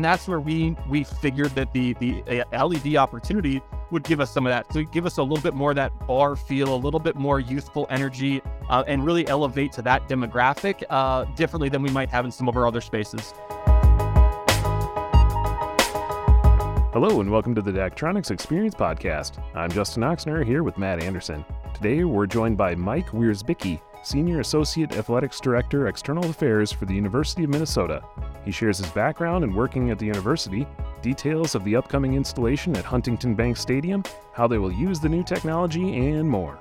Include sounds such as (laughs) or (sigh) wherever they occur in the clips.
and that's where we we figured that the the uh, LED opportunity would give us some of that. So give us a little bit more of that bar feel, a little bit more youthful energy, uh, and really elevate to that demographic uh, differently than we might have in some of our other spaces. Hello and welcome to the Daktronics Experience Podcast. I'm Justin Oxner here with Matt Anderson. Today we're joined by Mike Wierzbicki, Senior Associate Athletics Director, External Affairs for the University of Minnesota. He shares his background in working at the university, details of the upcoming installation at Huntington Bank Stadium, how they will use the new technology, and more.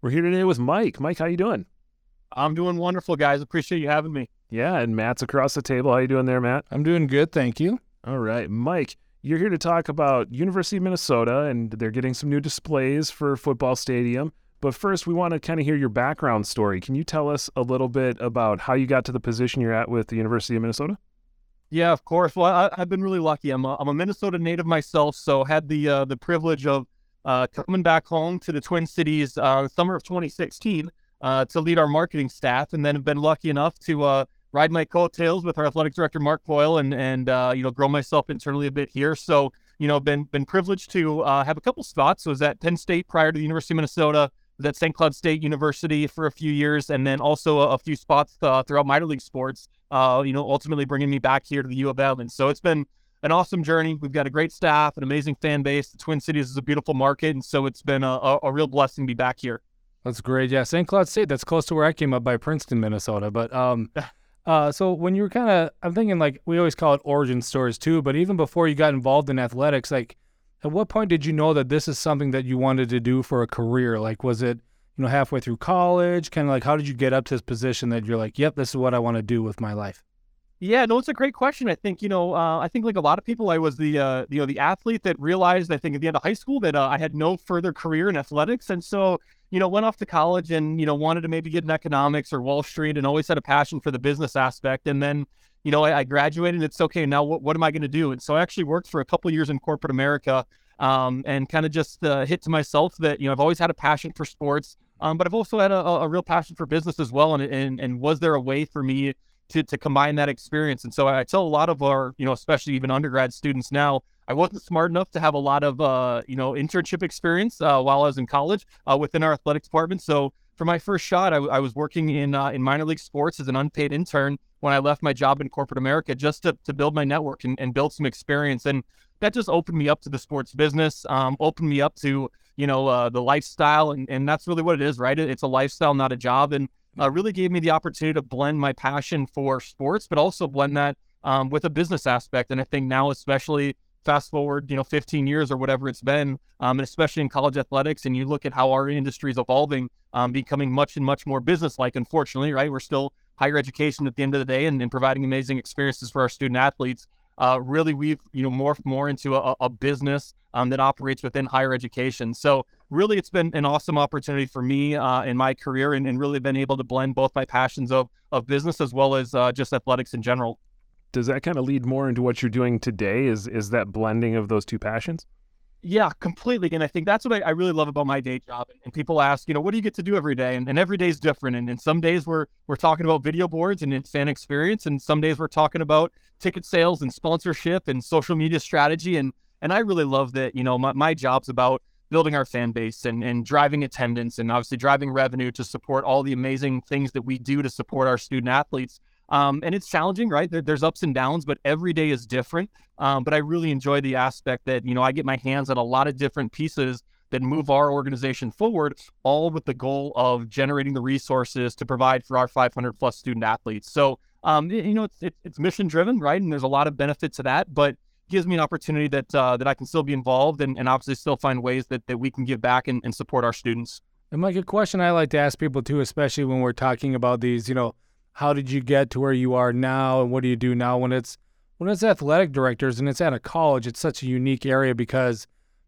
We're here today with Mike. Mike, how you doing? I'm doing wonderful, guys. Appreciate you having me. Yeah, and Matt's across the table. How you doing there, Matt? I'm doing good, thank you. All right, Mike. You're here to talk about University of Minnesota, and they're getting some new displays for football stadium. But first, we want to kind of hear your background story. Can you tell us a little bit about how you got to the position you're at with the University of Minnesota? Yeah, of course. Well, I, have been really lucky. I'm a, I'm a Minnesota native myself, so had the uh, the privilege of uh, coming back home to the Twin Cities uh, summer of 2016 uh, to lead our marketing staff, and then have been lucky enough to uh, ride my coattails with our athletic director Mark Coyle and and uh, you know grow myself internally a bit here. So you know been been privileged to uh, have a couple spots. So was at Penn State prior to the University of Minnesota. Was at St. Cloud State University for a few years, and then also a, a few spots uh, throughout minor league sports. Uh, you know, ultimately bringing me back here to the U of M. And so it's been an awesome journey. We've got a great staff, an amazing fan base. The Twin Cities is a beautiful market, and so it's been a, a, a real blessing to be back here. That's great. Yeah, St. Cloud State. That's close to where I came up by Princeton, Minnesota. But um, (laughs) Uh, so when you were kind of, I'm thinking like we always call it origin stories too, but even before you got involved in athletics, like at what point did you know that this is something that you wanted to do for a career? Like, was it, you know, halfway through college? Kind of like, how did you get up to this position that you're like, yep, this is what I want to do with my life? Yeah, no, it's a great question. I think you know, uh, I think like a lot of people, I was the uh, you know the athlete that realized I think at the end of high school that uh, I had no further career in athletics, and so you know went off to college and you know wanted to maybe get in economics or Wall Street, and always had a passion for the business aspect. And then you know I, I graduated. It's okay now. What what am I going to do? And so I actually worked for a couple years in corporate America, um, and kind of just uh, hit to myself that you know I've always had a passion for sports, um, but I've also had a, a real passion for business as well. And and and was there a way for me to, to combine that experience. And so I tell a lot of our, you know, especially even undergrad students now, I wasn't smart enough to have a lot of, uh, you know, internship experience uh, while I was in college uh, within our athletics department. So for my first shot, I, I was working in uh, in minor league sports as an unpaid intern when I left my job in corporate America just to, to build my network and, and build some experience. And that just opened me up to the sports business, um, opened me up to, you know, uh, the lifestyle. And, and that's really what it is, right? It's a lifestyle, not a job. And uh, really gave me the opportunity to blend my passion for sports, but also blend that um, with a business aspect. And I think now, especially fast forward, you know, 15 years or whatever it's been, um, and especially in college athletics, and you look at how our industry is evolving, um, becoming much and much more business-like. Unfortunately, right? We're still higher education at the end of the day, and, and providing amazing experiences for our student athletes. Uh, really, we've you know morphed more into a, a business um, that operates within higher education. So really, it's been an awesome opportunity for me uh, in my career, and, and, really been able to blend both my passions of of business as well as uh, just athletics in general. Does that kind of lead more into what you're doing today? Is is that blending of those two passions? Yeah, completely. And I think that's what I, I, really love about my day job. And people ask, you know, what do you get to do every day? And, and every day is different. And, and some days we're we're talking about video boards and fan experience, and some days we're talking about ticket sales and sponsorship and social media strategy. And and I really love that, you know, my, my job's about building our fan base and, and driving attendance and obviously driving revenue to support all the amazing things that we do to support our student athletes. Um, and it's challenging, right? There, there's ups and downs, but every day is different. Um, but I really enjoy the aspect that, you know, I get my hands on a lot of different pieces that move our organization forward, all with the goal of generating the resources to provide for our 500 plus student athletes. So, um, you know, it's, it's mission driven, right? And there's a lot of benefit to that, but gives me an opportunity that uh, that I can still be involved and, and obviously still find ways that, that we can give back and, and support our students. And like a question I like to ask people too, especially when we're talking about these, you know, how did you get to where you are now and what do you do now when it's when it's athletic directors and it's at a college, it's such a unique area because,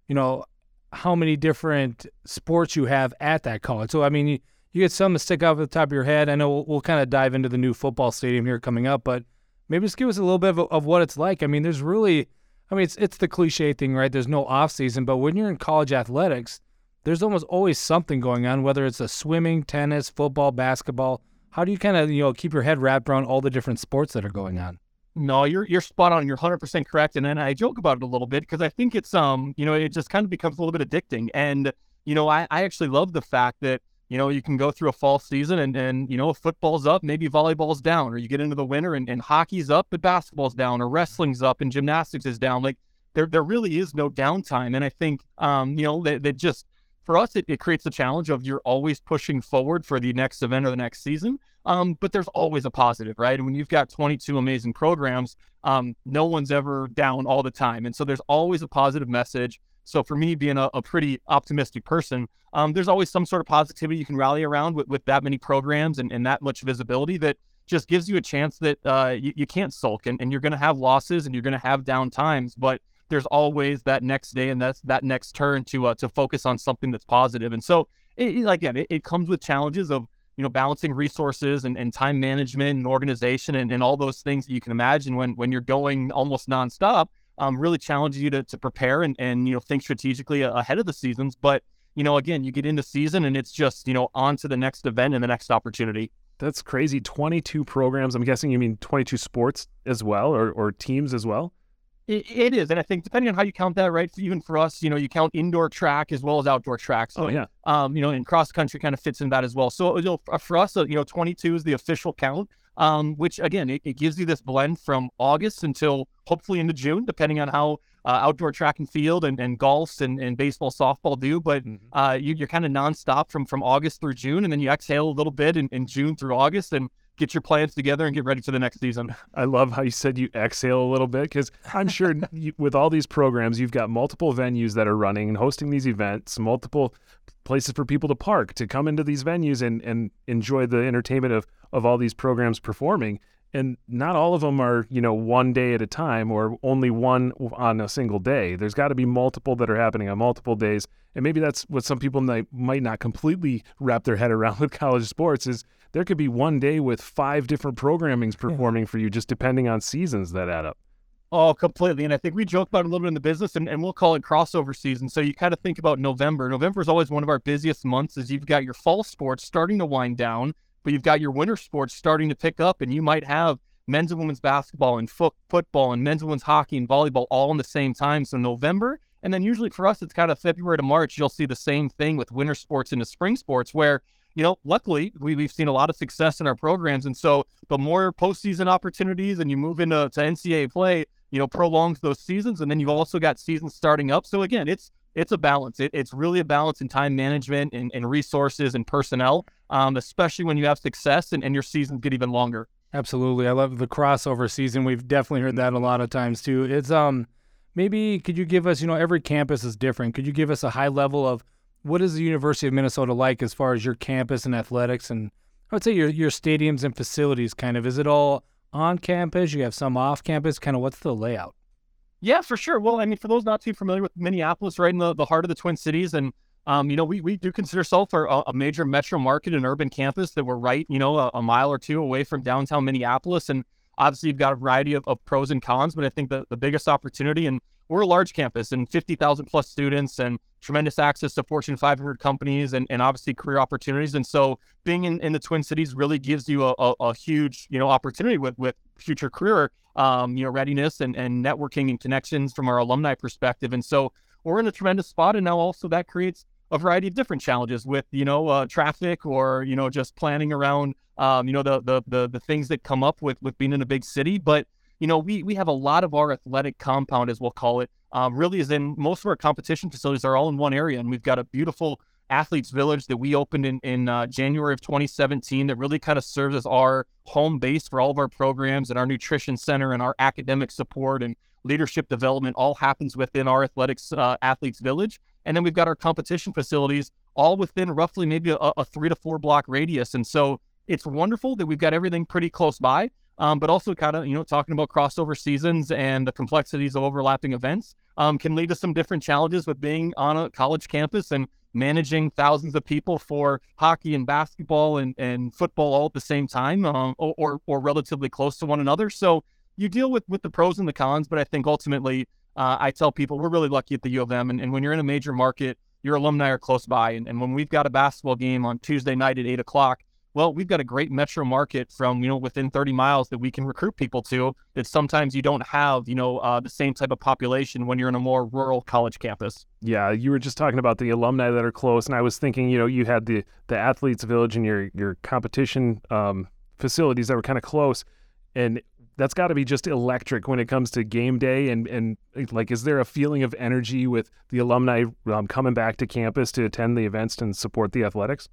you know, how many different sports you have at that college. So I mean you, you get some to stick out at the top of your head. I know we'll, we'll kind of dive into the new football stadium here coming up, but maybe just give us a little bit of, of what it's like. I mean, there's really, I mean, it's it's the cliche thing, right? There's no off season, but when you're in college athletics, there's almost always something going on, whether it's a swimming, tennis, football, basketball. How do you kind of you know keep your head wrapped around all the different sports that are going on? No, you're you're spot on. You're 100% correct. And then I joke about it a little bit because I think it's um you know it just kind of becomes a little bit addicting. And you know I, I actually love the fact that you know you can go through a fall season and and you know football's up, maybe volleyball's down, or you get into the winter and, and hockey's up, but basketball's down, or wrestling's up and gymnastics is down. Like there there really is no downtime. And I think um you know that that just for us, it, it creates the challenge of you're always pushing forward for the next event or the next season. Um, but there's always a positive, right? And when you've got 22 amazing programs, um, no one's ever down all the time. And so there's always a positive message. So for me, being a, a pretty optimistic person, um, there's always some sort of positivity you can rally around with, with that many programs and, and that much visibility that just gives you a chance that uh, you, you can't sulk and, and you're going to have losses and you're going to have down times. But there's always that next day and that's that next turn to uh, to focus on something that's positive. And so, it, it, again, it, it, comes with challenges of you know balancing resources and, and time management and organization and, and all those things that you can imagine when when you're going almost nonstop. Um, really challenges you to, to prepare and, and you know think strategically ahead of the seasons. But you know, again, you get into season and it's just you know on to the next event and the next opportunity. That's crazy. 22 programs. I'm guessing you mean 22 sports as well or, or teams as well? It, it is, and I think depending on how you count that, right? Even for us, you know, you count indoor track as well as outdoor track. So, oh yeah. Um, you know, and cross country kind of fits in that as well. So, you know, for us, uh, you know, 22 is the official count. Um, which again, it, it, gives you this blend from August until hopefully into June, depending on how uh, outdoor track and field and, and golf and, and baseball, softball do. But mm-hmm. uh, you, are kind of nonstop from from August through June, and then you exhale a little bit in, in June through August, and get your plans together and get ready for the next season. (laughs) I love how you said you exhale a little bit because I'm sure (laughs) you, with all these programs, you've got multiple venues that are running and hosting these events, multiple places for people to park to come into these venues and, and enjoy the entertainment of, of all these programs performing. And not all of them are, you know, one day at a time or only one on a single day. There's got to be multiple that are happening on multiple days. And maybe that's what some people might, might not completely wrap their head around (laughs) with college sports is there could be one day with five different programmings performing yeah. for you, just depending on seasons that add up. Oh, completely. And I think we joke about it a little bit in the business and, and we'll call it crossover season. So you kind of think about November. November is always one of our busiest months as you've got your fall sports starting to wind down, but you've got your winter sports starting to pick up and you might have men's and women's basketball and fo- football and men's and women's hockey and volleyball all in the same time. So November, and then usually for us, it's kind of February to March. You'll see the same thing with winter sports the spring sports where you know, luckily we, we've seen a lot of success in our programs. And so the more postseason opportunities and you move into to NCAA play, you know, prolongs those seasons. And then you've also got seasons starting up. So again, it's it's a balance. It, it's really a balance in time management and, and resources and personnel, um, especially when you have success and, and your seasons get even longer. Absolutely. I love the crossover season. We've definitely heard that a lot of times too. It's um maybe could you give us, you know, every campus is different. Could you give us a high level of what is the University of Minnesota like as far as your campus and athletics and I would say your your stadiums and facilities kind of is it all on campus you have some off campus kind of what's the layout yeah for sure well I mean for those not too familiar with Minneapolis right in the, the heart of the Twin Cities and um, you know, we, we do consider ourselves a, a major metro market and urban campus that we're right, you know, a, a, mile or two away from downtown Minneapolis. And obviously, you've got a variety of, of pros and cons, but I think the, the biggest opportunity and we're a large campus and 50,000 plus students and tremendous access to Fortune 500 companies and, and obviously career opportunities. And so being in, in the Twin Cities really gives you a, a, a huge, you know, opportunity with, with future career, um, you know, readiness and, and networking and connections from our alumni perspective. And so we're in a tremendous spot. And now also that creates a variety of different challenges with, you know, uh, traffic or, you know, just planning around, um, you know, the, the, the, the things that come up with, with being in a big city. But you know, we we have a lot of our athletic compound, as we'll call it, um, really is in most of our competition facilities are all in one area, and we've got a beautiful athletes village that we opened in in uh, January of 2017 that really kind of serves as our home base for all of our programs and our nutrition center and our academic support and leadership development all happens within our athletics uh, athletes village. And then we've got our competition facilities all within roughly maybe a, a three to four block radius. And so it's wonderful that we've got everything pretty close by um, but also kind of you know talking about crossover seasons and the complexities of overlapping events um, can lead to some different challenges with being on a college campus and managing thousands of people for hockey and basketball and, and football all at the same time um, or, or, or relatively close to one another. So you deal with with the pros and the cons, but I think ultimately uh, I tell people we're really lucky at the U of M, and, and when you're in a major market your alumni are close by. And, and when we've got a basketball game on Tuesday night at eight o'clock, well, we've got a great metro market from, you know, within 30 miles that we can recruit people to that sometimes you don't have, you know, uh, the same type of population when you're in a more rural college campus. Yeah, you were just talking about the alumni that are close, and I was thinking, you know, you had the the athletes village and your your competition um, facilities that were kind of close, and that's got to be just electric when it comes to game day and and like is there a feeling of energy with the alumni um, coming back to campus to attend the events and support the athletics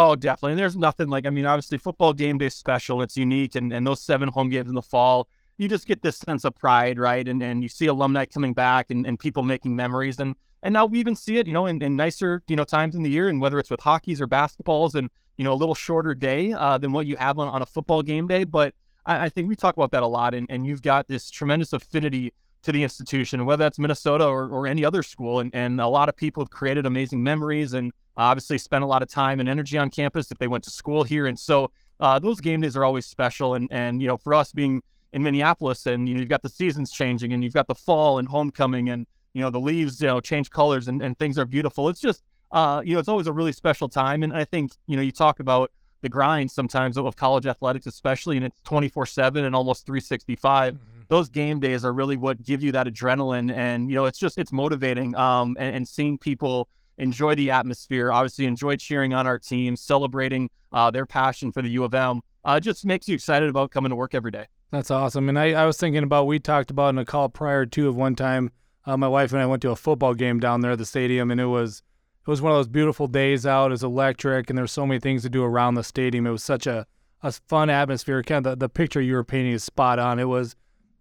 Oh, definitely. And there's nothing like, I mean, obviously football game day special. It's unique. And, and those seven home games in the fall, you just get this sense of pride, right? And and you see alumni coming back and, and people making memories. And and now we even see it, you know, in, in nicer, you know, times in the year. And whether it's with hockeys or basketballs and, you know, a little shorter day uh, than what you have on, on a football game day. But I, I think we talk about that a lot. And, and you've got this tremendous affinity to the institution, whether that's Minnesota or, or any other school. And, and a lot of people have created amazing memories and obviously spent a lot of time and energy on campus if they went to school here. And so uh, those game days are always special. And, and, you know, for us being in Minneapolis and, you know, you've got the seasons changing and you've got the fall and homecoming and, you know, the leaves, you know, change colors and, and things are beautiful. It's just, uh, you know, it's always a really special time. And I think, you know, you talk about the grind sometimes of college athletics, especially, and it's 24 7 and almost 365. Mm-hmm. Those game days are really what give you that adrenaline. And, you know, it's just, it's motivating. Um, and, and seeing people, enjoy the atmosphere, obviously enjoy cheering on our team, celebrating uh, their passion for the U of M. Uh, just makes you excited about coming to work every day. That's awesome. And I, I was thinking about, we talked about in a call prior to of one time, uh, my wife and I went to a football game down there at the stadium, and it was it was one of those beautiful days out. It was electric, and there were so many things to do around the stadium. It was such a, a fun atmosphere. Kind of the, the picture you were painting is spot on. It was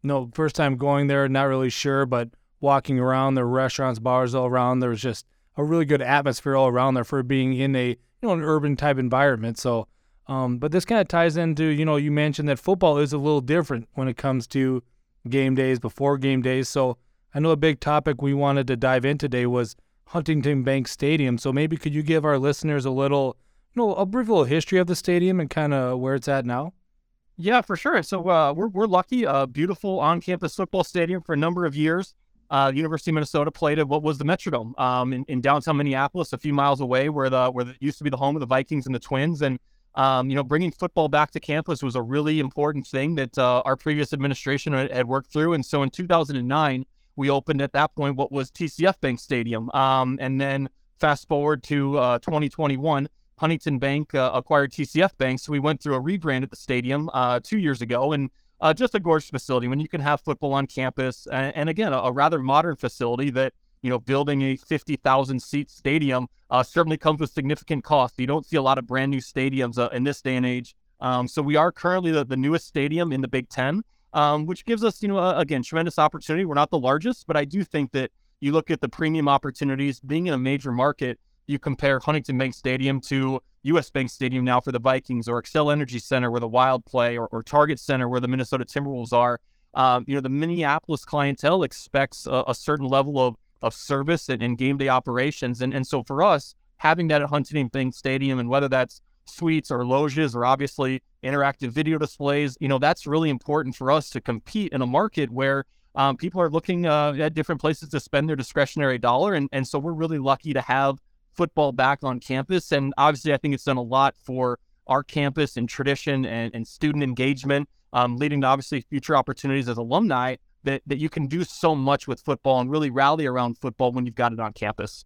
no first time going there, not really sure, but walking around, there were restaurants, bars all around. There was just a really good atmosphere all around there for being in a you know an urban type environment. So, um, but this kind of ties into you know you mentioned that football is a little different when it comes to game days before game days. So I know a big topic we wanted to dive in today was Huntington Bank Stadium. So maybe could you give our listeners a little you know a brief little history of the stadium and kind of where it's at now? Yeah, for sure. So uh, we're we're lucky. A beautiful on-campus football stadium for a number of years uh, University of Minnesota played at what was the Metrodome um, in, in, downtown Minneapolis, a few miles away, where the where it used to be the home of the Vikings and the Twins. And um, you know, bringing football back to campus was a really important thing that uh, our previous administration had, had, worked through. And so in 2009, we opened at that point what was TCF Bank Stadium. Um, and then fast forward to uh, 2021. Huntington Bank uh, acquired TCF Bank, so we went through a rebrand at the stadium uh, two years ago, and uh, just a gorgeous facility when you can have football on campus, and, and again, a, a, rather modern facility that you know building a 50,000 seat stadium uh, certainly comes with significant cost. You don't see a lot of brand new stadiums uh, in this day and age. Um, so we are currently the, the newest stadium in the Big Ten, um, which gives us, you know, again, tremendous opportunity. We're not the largest, but I do think that you look at the premium opportunities being in a major market. You compare Huntington Bank Stadium to US Bank Stadium now for the Vikings, or Xcel Energy Center where the Wild play, or, or Target Center where the Minnesota Timberwolves are. Um, you know, the Minneapolis clientele expects a, a certain level of of service and, and, game day operations, and and so for us, having that at Huntington Bank Stadium, and whether that's suites or loges or obviously interactive video displays, you know, that's really important for us to compete in a market where um, people are looking uh, at different places to spend their discretionary dollar, and and so we're really lucky to have football back on campus. And obviously, I think it's done a lot for our campus and tradition and, and student engagement, um, leading to obviously future opportunities as alumni that, that you can do so much with football and really rally around football when you've got it on campus.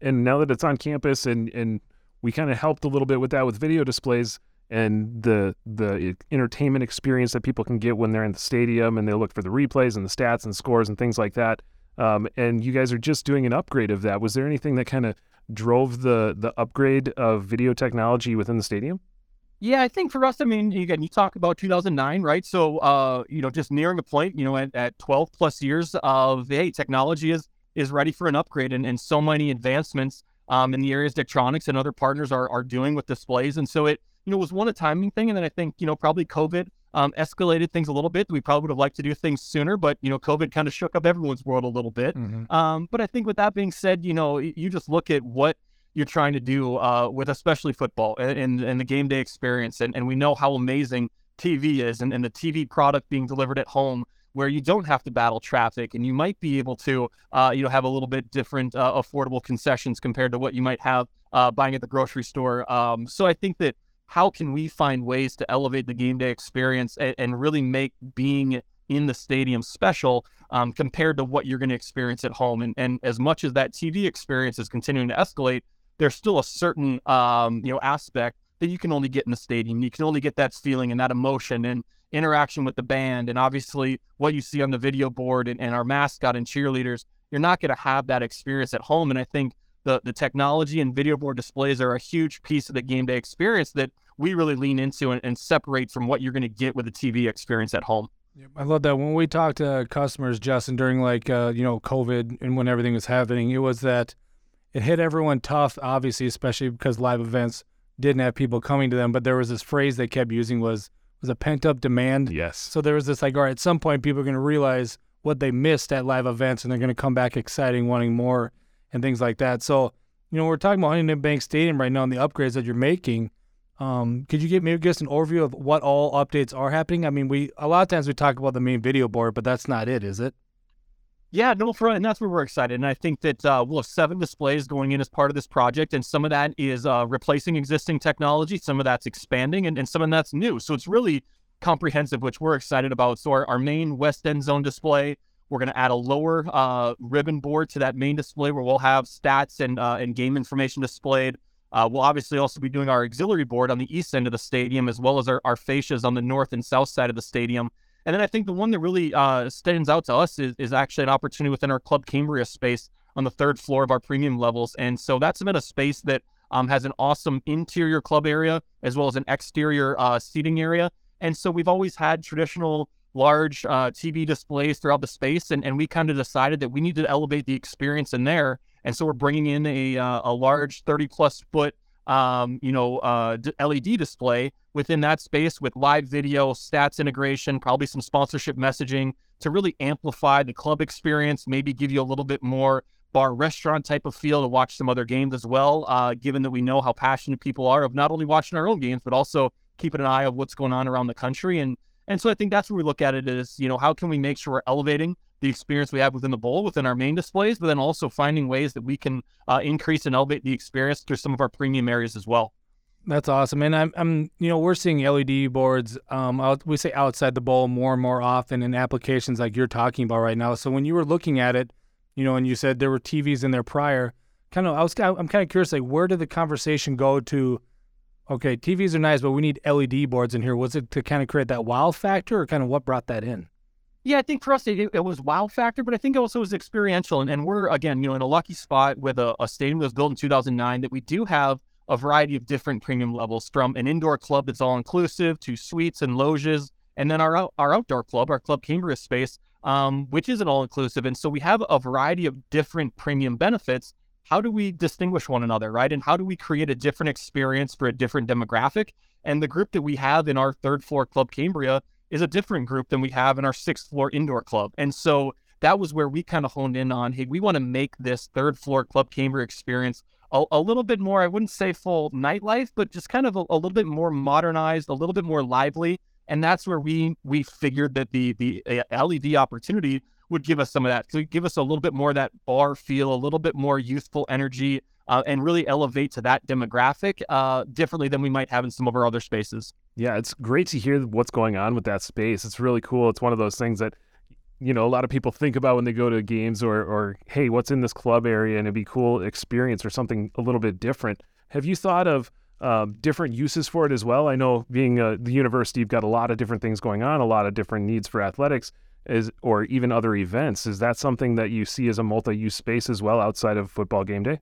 And now that it's on campus and, and we kind of helped a little bit with that with video displays and the the entertainment experience that people can get when they're in the stadium and they look for the replays and the stats and scores and things like that. Um, and you guys are just doing an upgrade of that. Was there anything that kind of drove the the upgrade of video technology within the stadium? Yeah, I think for us, I mean, again, you talk about 2009, right? So, uh, you know, just nearing a point, you know, at, at 12 plus years of, hey, technology is is ready for an upgrade and, and so many advancements um, in the areas Daktronics and other partners are, are doing with displays. And so it, you know, was one a timing thing. And then I think, you know, probably COVID um, escalated things a little bit. We probably would have liked to do things sooner, but you know, COVID kind of shook up everyone's world a little bit. Mm-hmm. Um, but I think with that being said, you know, you just look at what you're trying to do uh, with especially football and, and, the game day experience, and, and we know how amazing TV is, and, and the TV product being delivered at home where you don't have to battle traffic and you might be able to, uh, you know, have a little bit different uh, affordable concessions compared to what you might have uh, buying at the grocery store. Um, so I think that how can we find ways to elevate the game day experience and, and really make being in the stadium special um, compared to what you're going to experience at home. And, and as much as that TV experience is continuing to escalate, there's still a certain um, you know aspect that you can only get in the stadium. You can only get that feeling and that emotion and interaction with the band, and obviously what you see on the video board and, and our mascot and cheerleaders. You're not going to have that experience at home. And I think the the technology and video board displays are a huge piece of the game day experience that we really lean into and, and separate from what you're going to get with a TV experience at home. I love that. When we talked to customers, Justin, during like uh, you know COVID and when everything was happening, it was that it hit everyone tough. Obviously, especially because live events didn't have people coming to them. But there was this phrase they kept using was was a pent up demand. Yes. So there was this like, all right, at some point, people are going to realize what they missed at live events, and they're going to come back exciting, wanting more, and things like that. So you know, we're talking about Huntington Bank Stadium right now and the upgrades that you're making. Um, could you give maybe just an overview of what all updates are happening? I mean, we a lot of times we talk about the main video board, but that's not it, is it? Yeah, no, for and that's where we're excited. And I think that uh, we'll have seven displays going in as part of this project, and some of that is uh, replacing existing technology, some of that's expanding, and, and some of that's new. So it's really comprehensive, which we're excited about. So our, our main West End Zone display, we're going to add a lower uh, ribbon board to that main display where we'll have stats and uh, and game information displayed. Uh, we'll obviously also be doing our auxiliary board on the east end of the stadium, as well as our, our fascias on the north and south side of the stadium. And then I think the one that really uh, stands out to us is, is actually an opportunity within our Club Cambria space on the third floor of our premium levels. And so that's been a space that um, has an awesome interior club area as well as an exterior uh, seating area. And so we've always had traditional large uh, TV displays throughout the space, and, and we kind of decided that we need to elevate the experience in there. And so we're bringing in a, uh, a large 30 plus foot, um, you know, uh, LED display within that space with live video, stats integration, probably some sponsorship messaging to really amplify the club experience, maybe give you a little bit more bar restaurant type of feel to watch some other games as well, uh, given that we know how passionate people are of not only watching our own games, but also keeping an eye of what's going on around the country. And and so I think that's where we look at it is, you know, how can we make sure we're elevating the experience we have within the bowl within our main displays, but then also finding ways that we can uh, increase and elevate the experience through some of our premium areas as well. That's awesome, and I'm, I'm, you know, we're seeing LED boards. Um, out, we say outside the bowl more and more often in applications like you're talking about right now. So when you were looking at it, you know, and you said there were TVs in there prior, kind of, I was, I'm kind of curious, like, where did the conversation go to? Okay, TVs are nice, but we need LED boards in here. Was it to kind of create that wow factor or kind of what brought that in? Yeah, I think for us it, it was wow factor, but I think it also was experiential. And, and we're again, you know, in a lucky spot with a, a stadium that was built in 2009 that we do have a variety of different premium levels from an indoor club that's all inclusive to suites and loges, and then our our outdoor club, our Club Cambria space, um, which is an all inclusive. And so we have a variety of different premium benefits how do we distinguish one another, right? And how do we create a different experience for a different demographic? And the group that we have in our third floor Club Cambria is a different group than we have in our sixth floor indoor club. And so that was where we kind of honed in on hey, we want to make this third floor Club Cambria experience a, a, little bit more, I wouldn't say full nightlife, but just kind of a, a little bit more modernized, a little bit more lively. And that's where we we figured that the the uh, LED opportunity would give us some of that. To give us a little bit more of that bar feel, a little bit more youthful energy, uh, and really elevate to that demographic uh, differently than we might have in some of our other spaces. Yeah, it's great to hear what's going on with that space. It's really cool. It's one of those things that you know a lot of people think about when they go to games or or hey, what's in this club area, and it'd be cool experience or something a little bit different. Have you thought of um, different uses for it as well? I know being a, the university, you've got a lot of different things going on, a lot of different needs for athletics is or even other events. Is that something that you see as a multi-use space as well outside of football game day?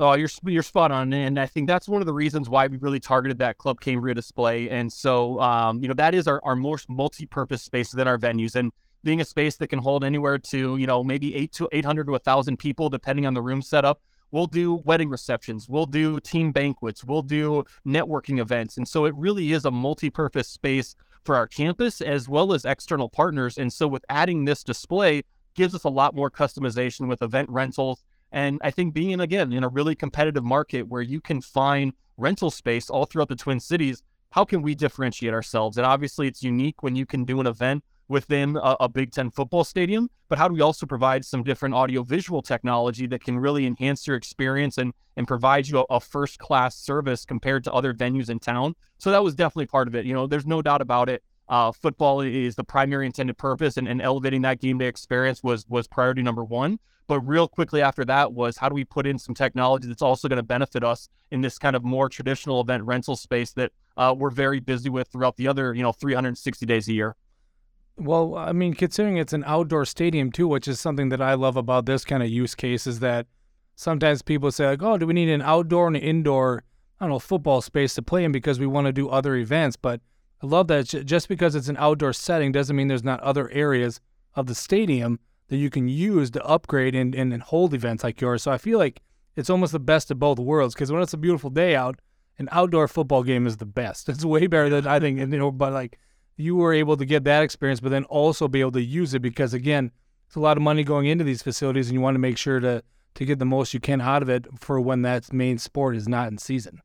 Oh, you're you're spot on, and I think that's one of the reasons why we really targeted that Club Cambria display. And so, um, you know, that is our our most multi-purpose space within our venues, and being a space that can hold anywhere to you know maybe eight to eight hundred to thousand people, depending on the room setup. We'll do wedding receptions, we'll do team banquets, we'll do networking events, and so it really is a multi-purpose space for our campus as well as external partners. And so with adding this display gives us a lot more customization with event rentals. And I think being again in a really competitive market where you can find rental space all throughout the Twin Cities, how can we differentiate ourselves? And obviously it's unique when you can do an event within a, a, Big Ten football stadium, but how do we also provide some different audio visual technology that can really enhance your experience and and provide you a, a first class service compared to other venues in town? So that was definitely part of it. You know, there's no doubt about it. Uh, football is the primary intended purpose, and, and elevating that game day experience was was priority number one. But real quickly after that was how do we put in some technology that's also going to benefit us in this kind of more traditional event rental space that uh, we're very busy with throughout the other you know 360 days a year. Well, I mean, considering it's an outdoor stadium too, which is something that I love about this kind of use case, is that sometimes people say like, "Oh, do we need an outdoor and an indoor, I don't know, football space to play in because we want to do other events?" But I love that just because it's an outdoor setting doesn't mean there's not other areas of the stadium that you can use to upgrade and, and, and hold events like yours. So I feel like it's almost the best of both worlds because when it's a beautiful day out, an outdoor football game is the best. (laughs) It's way better than I think, you know, but like you were able to get that experience, but then also be able to use it because again, it's a lot of money going into these facilities and you want to make sure to to get the most you can out of it for when that main sport is not in season.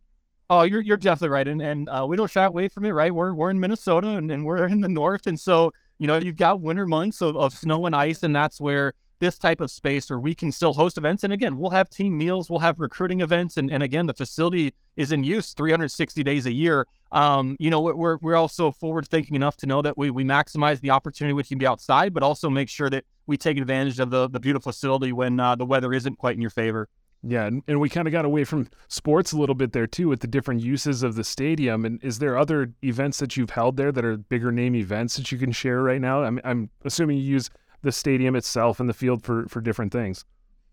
Oh, you're you're definitely right, and and uh, we don't shy away from it, right? We're we're in Minnesota, and, and we're in the north, and so you know you've got winter months of, of snow and ice, and that's where this type of space where we can still host events. And again, we'll have team meals, we'll have recruiting events, and and again, the facility is in use 360 days a year. Um, you know, we're we're also forward thinking enough to know that we we maximize the opportunity we can be outside, but also make sure that we take advantage of the the beautiful facility when uh, the weather isn't quite in your favor. Yeah, and, and we kind of got away from sports a little bit there too with the different uses of the stadium. And is there other events that you've held there that are bigger name events that you can share right now? I'm, I'm assuming you use the stadium itself and the field for, for different things.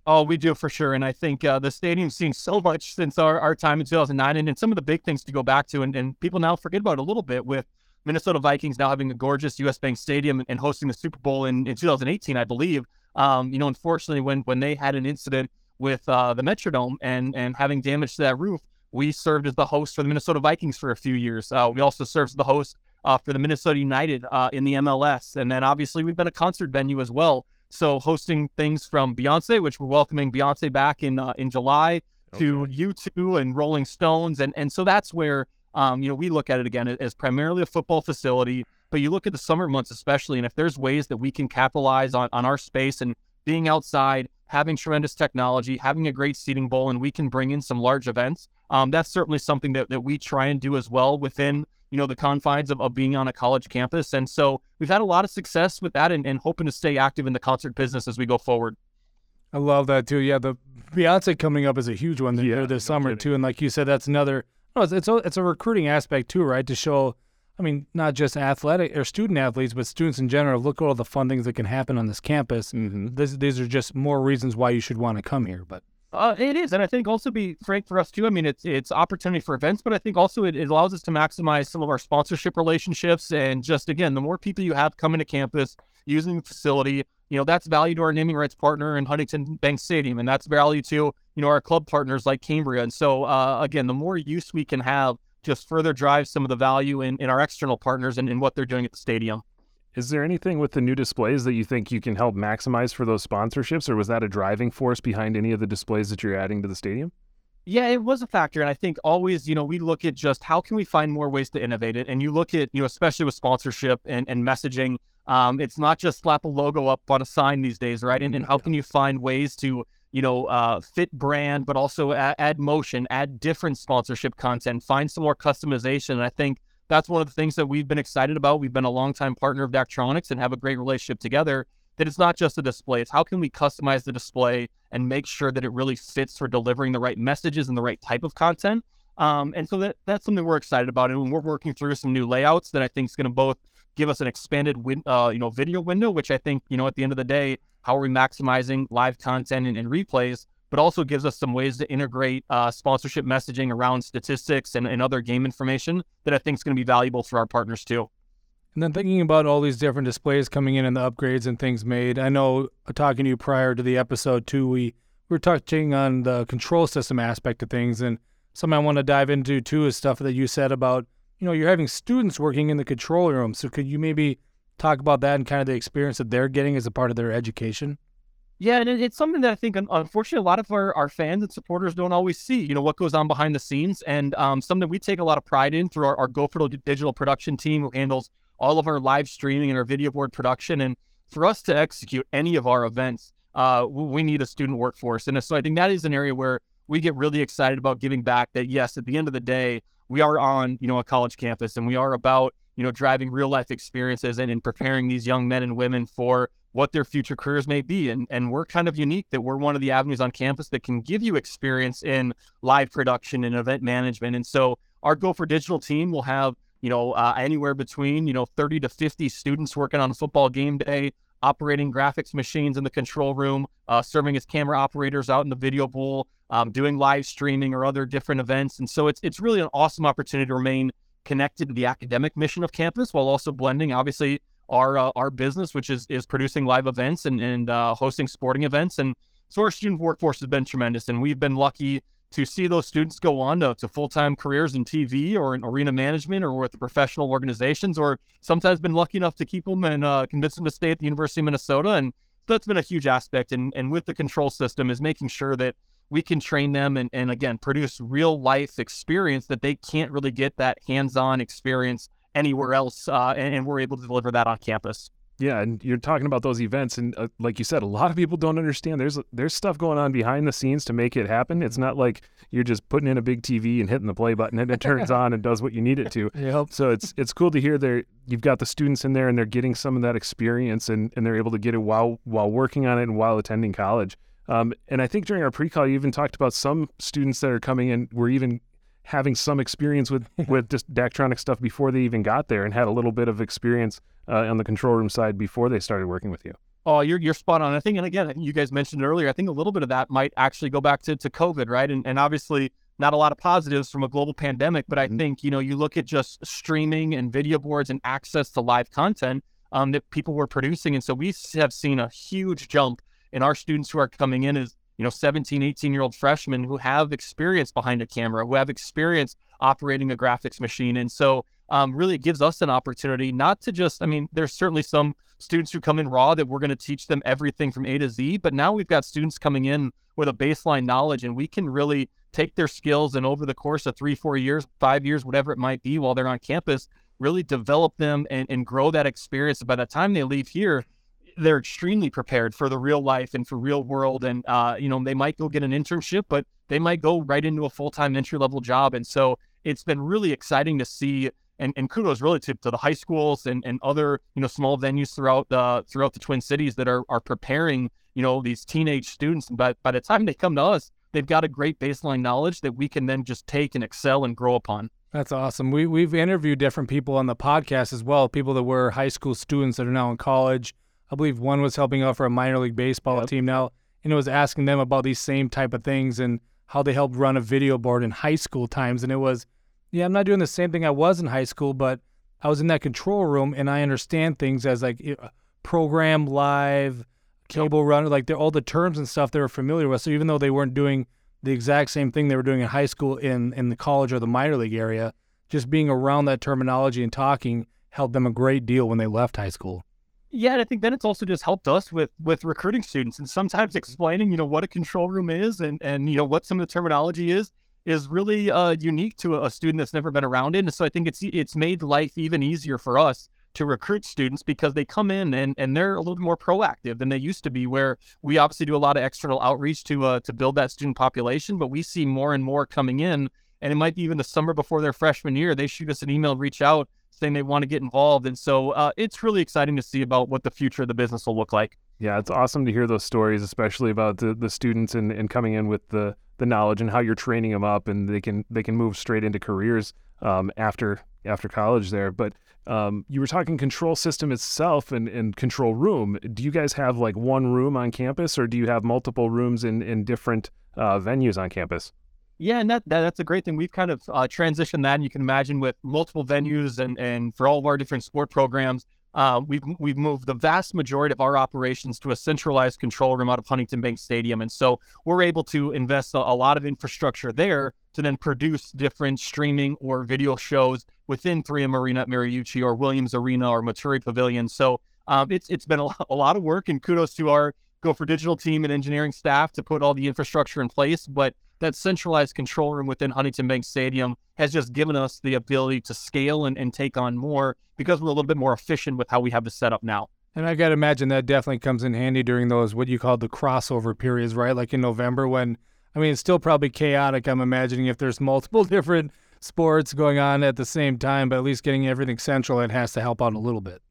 Oh, we do for sure. And I think uh, the stadium's seen so much since our, our time in 2009. And, and some of the big things to go back to, and, and people now forget about a little bit with Minnesota Vikings now having a gorgeous US Bank Stadium and hosting the Super Bowl in, in 2018, I believe. Um, you know, unfortunately, when when they had an incident with uh, the Metrodome and and having damage to that roof, we served as the host for the Minnesota Vikings for a few years. Uh, we also served as the host uh, for the Minnesota United uh, in the MLS, and then obviously we've been a concert venue as well. So hosting things from Beyonce, which we're welcoming Beyonce back in uh, in July, okay. to U2 and Rolling Stones, and and so that's where um, you know we look at it again as primarily a football facility. But you look at the summer months especially, and if there's ways that we can capitalize on on our space and being outside having tremendous technology, having a great seating bowl, and we can bring in some large events. Um, that's certainly something that, that we try and do as well within you know the confines of, of being on a college campus. And so we've had a lot of success with that and, and hoping to stay active in the concert business as we go forward. I love that too. Yeah, the Beyonce coming up is a huge one yeah, this no summer kidding. too. And like you said, that's another. Oh, it's, it's a, it's a recruiting aspect too, right? To show I mean, not just athletic or student athletes, but students in general. Look at all the fun things that can happen on this campus. Mm-hmm. This, these are just more reasons why you should want to come here. But uh, it is, and I think also be frank for us too. I mean, it's it's opportunity for events, but I think also it, it allows us to maximize some of our sponsorship relationships. And just again, the more people you have coming to campus using the facility, you know, that's value to our naming rights partner in Huntington Bank Stadium, and that's value to you know our club partners like Cambria. And so uh, again, the more use we can have just further drive some of the value in, in our external partners and in what they're doing at the stadium. Is there anything with the new displays that you think you can help maximize for those sponsorships, or was that a driving force behind any of the displays that you're adding to the stadium? Yeah, it was a factor. And I think always, you know, we look at just how can we find more ways to innovate it. And you look at, you know, especially with sponsorship and, and messaging, um, it's not just slap a logo up on a sign these days, right? And, and how can you find ways to you know, uh, fit brand, but also add, add, motion, add different sponsorship content, find some more customization. And I think that's one of the things that we've been excited about. We've been a longtime partner of Daktronics and have a great relationship together. That it's not just a display; it's how can we customize the display and make sure that it really fits for delivering the right messages and the right type of content. Um, and so that that's something we're excited about, and we're working through some new layouts that I think is going to both give us an expanded win, uh, you know, video window, which I think, you know, at the end of the day, how are we maximizing live content and, and replays, but also gives us some ways to integrate uh, sponsorship messaging around statistics and, and other game information that I think is going to be valuable for our partners too. And then thinking about all these different displays coming in and the upgrades and things made, I know uh, talking to you prior to the episode too, we were touching on the control system aspect of things, and something I want to dive into too is stuff that you said about you know, you're having students working in the control room. So could you maybe talk about that and kind of the experience that they're getting as a part of their education? Yeah, and it's something that I think, unfortunately, a lot of our, our fans and supporters don't always see, you know, what goes on behind the scenes. And um, something we take a lot of pride in through our, our Gopher digital production team who handles all of our live streaming and our video board production. And for us to execute any of our events, uh, we need a student workforce. And so I think that is an area where we get really excited about giving back. That yes, at the end of the day, we are on you know a college campus, and we are about you know driving real life experiences and, and preparing these young men and women for what their future careers may be. And, and we're kind of unique that we're one of the avenues on campus that can give you experience in live production and event management. And so our Gopher Digital team will have, you know, uh, anywhere between, you know, 30 to 50 students working on a football game day, operating graphics machines in the control room, uh, serving as camera operators out in the video bowl, um, doing live streaming or other different events. And so it's, it's really an awesome opportunity to remain connected to the academic mission of campus while also blending, obviously, our uh, our business, which is is producing live events and and uh, hosting sporting events. And so our student workforce has been tremendous, and we've been lucky to see those students go on to, to full-time careers in TV or in arena management or with professional organizations, or sometimes been lucky enough to keep them and uh, convince them to stay at the University of Minnesota. And that's been a huge aspect. And, and with the control system is making sure that we can train them and, and again, produce real life experience that they can't really get that hands-on experience anywhere else, uh, and, and, we're able to deliver that on campus. Yeah, and you're talking about those events, and uh, like you said, a lot of people don't understand. There's there's stuff going on behind the scenes to make it happen. It's not like you're just putting in a big TV and hitting the play button and it turns (laughs) on and does what you need it to. Yep. So it's it's cool to hear there you've got the students in there and they're getting some of that experience and, and they're able to get it while while working on it and while attending college. Um, and I think during our pre-call, you even talked about some students that are coming in were even having some experience with (laughs) with just Daktronic stuff before they even got there and had a little bit of experience uh, on the control room side before they started working with you. Oh, you're you're spot on. I think, and again, you guys mentioned earlier. I think a little bit of that might actually go back to, to COVID, right? And and obviously not a lot of positives from a global pandemic, but I mm-hmm. think you know you look at just streaming and video boards and access to live content um, that people were producing, and so we have seen a huge jump in our students who are coming in as you know 17 18 year old freshmen who have experience behind a camera who have experience operating a graphics machine. And so um, really it gives us an opportunity not to just i mean there's certainly some students who come in raw that we're going to teach them everything from a to z but now we've got students coming in with a baseline knowledge and we can really take their skills and over the course of three four years five years whatever it might be while they're on campus really develop them and, and grow that experience. By the time they leave here they're extremely prepared for the real life and for real world. And, uh, you know, they might go get an internship, but they might go right into a full time entry level job. And so it's been really exciting to see. And, and kudos really to, to the high schools and, and other you know small venues throughout the throughout the Twin Cities that are are preparing you know these teenage students. But by the time they come to us, they've got a great baseline knowledge that we can then just take and excel and grow upon. That's awesome. We we've interviewed different people on the podcast as well, people that were high school students that are now in college, I believe one was helping out for a minor league baseball yep. team now, and it was asking them about these same type of things and how they helped run a video board in high school times. And it was, yeah, I'm not doing the same thing I was in high school, but I was in that control room and I understand things as like program live, cable runner, like they're all the terms and stuff they were familiar with. So even though they weren't doing the exact same thing they were doing in high school in in the college or the minor league area, just being around that terminology and talking helped them a great deal when they left high school. Yeah, and I think then it's also just helped us with with recruiting students and sometimes explaining, you know, what a control room is and and you know what some of the terminology is is really uh, unique to a, a student that's never been around it. And so I think it's it's made life even easier for us to recruit students because they come in and, and they're a little bit more proactive than they used to be. Where we obviously do a lot of external outreach to uh, to build that student population, but we see more and more coming in, and it might be even the summer before their freshman year. They shoot us an email, reach out, saying they want to get involved. And so uh, it's really exciting to see about what the future of the business will look like. Yeah, it's awesome to hear those stories, especially about the, the students and, and coming in with the, the knowledge and how you're training them up and they can they can move straight into careers um, after after college there. But um, you were talking control system itself and, and control room. Do you guys have like one room on campus or do you have multiple rooms in, in different uh, venues on campus? Yeah, and that, that, that's a great thing. We've kind of uh, transitioned that, and you can imagine with multiple venues and and for all of our different sport programs, uh, we've we've moved the vast majority of our operations to a centralized control room out of Huntington Bank Stadium, and so we're able to invest a, a lot of infrastructure there to then produce different streaming or video shows within 3M Arena at Mariucci or Williams Arena or Maturi Pavilion. So um, it's it's been a, a lot of work, and kudos to our Gopher Digital team and engineering staff to put all the infrastructure in place, but that centralized control room within Huntington Bank Stadium has just given us the ability to scale and, and take on more because we're a little bit more efficient with how we have the setup now. And I got to imagine that definitely comes in handy during those what you call the crossover periods, right? Like in November when I mean it's still probably chaotic. I'm imagining if there's multiple (laughs) different sports going on at the same time, but at least getting everything central, it has to help out a little bit.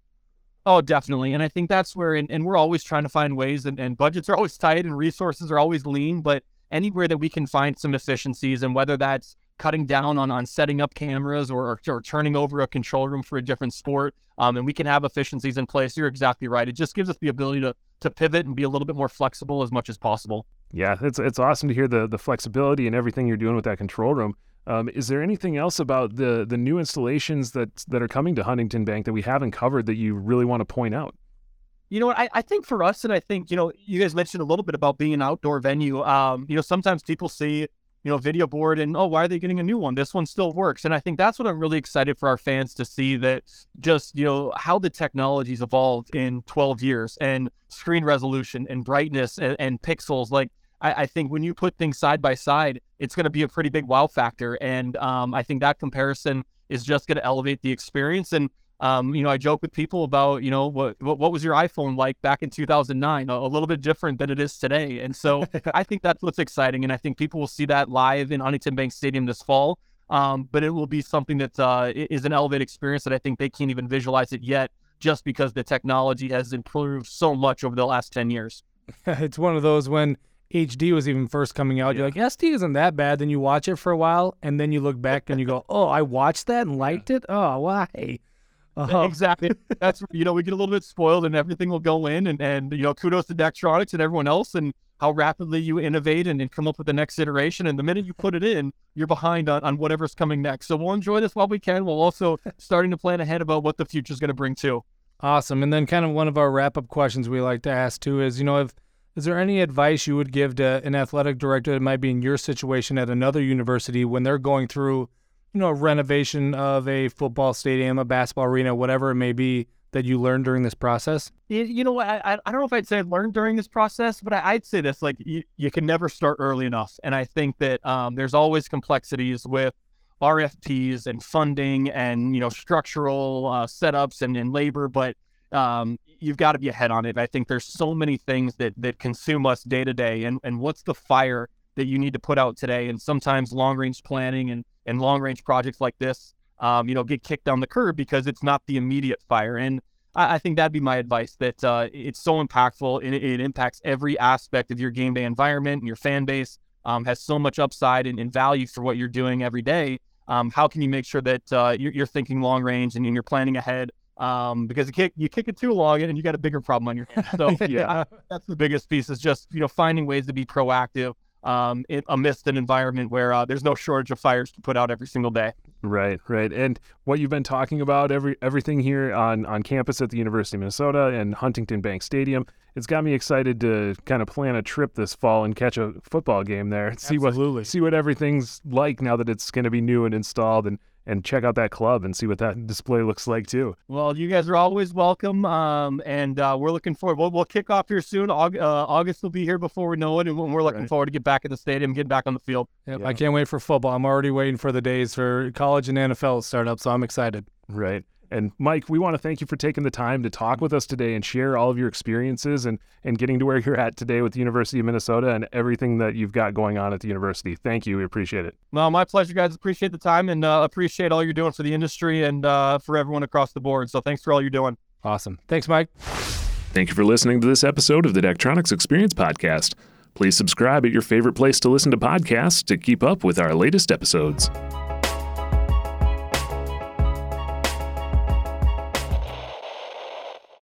Oh, definitely. And I think that's where, and, and we're always trying to find ways, and, and budgets are always tight and resources are always lean, but anywhere that we can find some efficiencies, and whether that's cutting down on, on setting up cameras or, or, or turning over a control room for a different sport, um, and we can have efficiencies in place, you're exactly right. It just gives us the ability to, to pivot and be a little bit more flexible as much as possible. Yeah, it's, it's awesome to hear the, the flexibility and everything you're doing with that control room. Um, is there anything else about the the new installations that that are coming to Huntington Bank that we haven't covered that you really want to point out? You know what? I, I think for us, and I think, you know, you guys mentioned a little bit about being an outdoor venue. Um, you know, sometimes people see, you know, video board and, oh, why are they getting a new one? This one still works. And I think that's what I'm really excited for our fans to see that just, you know, how the technology's evolved in 12 years and screen resolution and brightness and, and pixels. Like, I, I, think when you put things side by side, it's going to be a pretty big wow factor. And um, I think that comparison is just going to elevate the experience. And um, you know, I joke with people about, you know, what, what, what was your iPhone like back in 2009? A, a, little bit different than it is today. And so (laughs) I think that's what's exciting, and I think people will see that live in Huntington Bank Stadium this fall. Um, but it will be something that uh, is an elevated experience that I think they can't even visualize it yet, just because the technology has improved so much over the last 10 years. (laughs) it's one of those when HD was even first coming out, yeah. you're like, SD isn't that bad. Then you watch it for a while, and then you look back and you go, (laughs) oh, I watched that and liked it. Oh, why? Uh-huh. Exactly. That's you know we get a little bit spoiled and everything will go in and and you know kudos to Daktronics and everyone else and how rapidly you innovate and, and come up with the next iteration. And the minute you put it in, you're behind on, on whatever's coming next. So we'll enjoy this while we can. We'll also (laughs) starting to plan ahead about what the future is going to bring too. Awesome. And then kind of one of our wrap up questions we like to ask too is you know if is there any advice you would give to an athletic director that might be in your situation at another university when they're going through you know, renovation of a football stadium, a basketball arena, whatever it may be that you learned during this process? You know, I, I don't know if I'd say I learned during this process, but I, would say this, like you, you can never start early enough. And I think that um, there's always complexities with RFPs and funding and, you know, structural uh, setups and, and labor, but um, you've got to be ahead on it. I think there's so many things that, that consume us day to day. And, and what's the fire that you need to put out today? And sometimes long range planning and and long range projects like this, um, you know, get kicked down the curb because it's not the immediate fire. And I, I think that'd be my advice that uh, it's so impactful and it, it, impacts every aspect of your game day environment and your fan base um, has so much upside and, and, value for what you're doing every day. Um, how can you make sure that uh, you're, you're, thinking long range and, and you're planning ahead? Um, because you kick, you kick it too long and you got a bigger problem on your hands. So (laughs) yeah, that's the biggest piece is just, you know, finding ways to be proactive um, in, amidst an environment where uh, there's no shortage of fires to put out every single day. Right, right. And what you've been talking about, every everything here on on campus at the University of Minnesota and Huntington Bank Stadium, it's got me excited to kind of plan a trip this fall and catch a football game there. (laughs) See Absolutely. what see what everything's like now that it's going to be new and installed and and check out that club and see what that (laughs) display looks like too. Well, you guys are always welcome, um, and uh, we're looking forward. We'll, we'll kick off here soon. Aug- uh, August will be here before we know it, and we're looking right. forward to get back in the stadium, getting back on the field. Yep, yeah. I can't wait for football. I'm already waiting for the days for college and NFL to start up, so I'm excited. Right. And Mike, we want to thank you for taking the time to talk with us today and share all of your experiences and, and getting to where you're at today with the University of Minnesota and everything that you've got going on at the university. Thank you. We appreciate it. Well, my pleasure, guys. Appreciate the time and uh, appreciate all you're doing for the industry and uh, for everyone across the board. So thanks for all you're doing. Awesome. Thanks, Mike. Thank you for listening to this episode of the Daktronics Experience Podcast. Please subscribe at your favorite place to listen to podcasts to keep up with our latest episodes.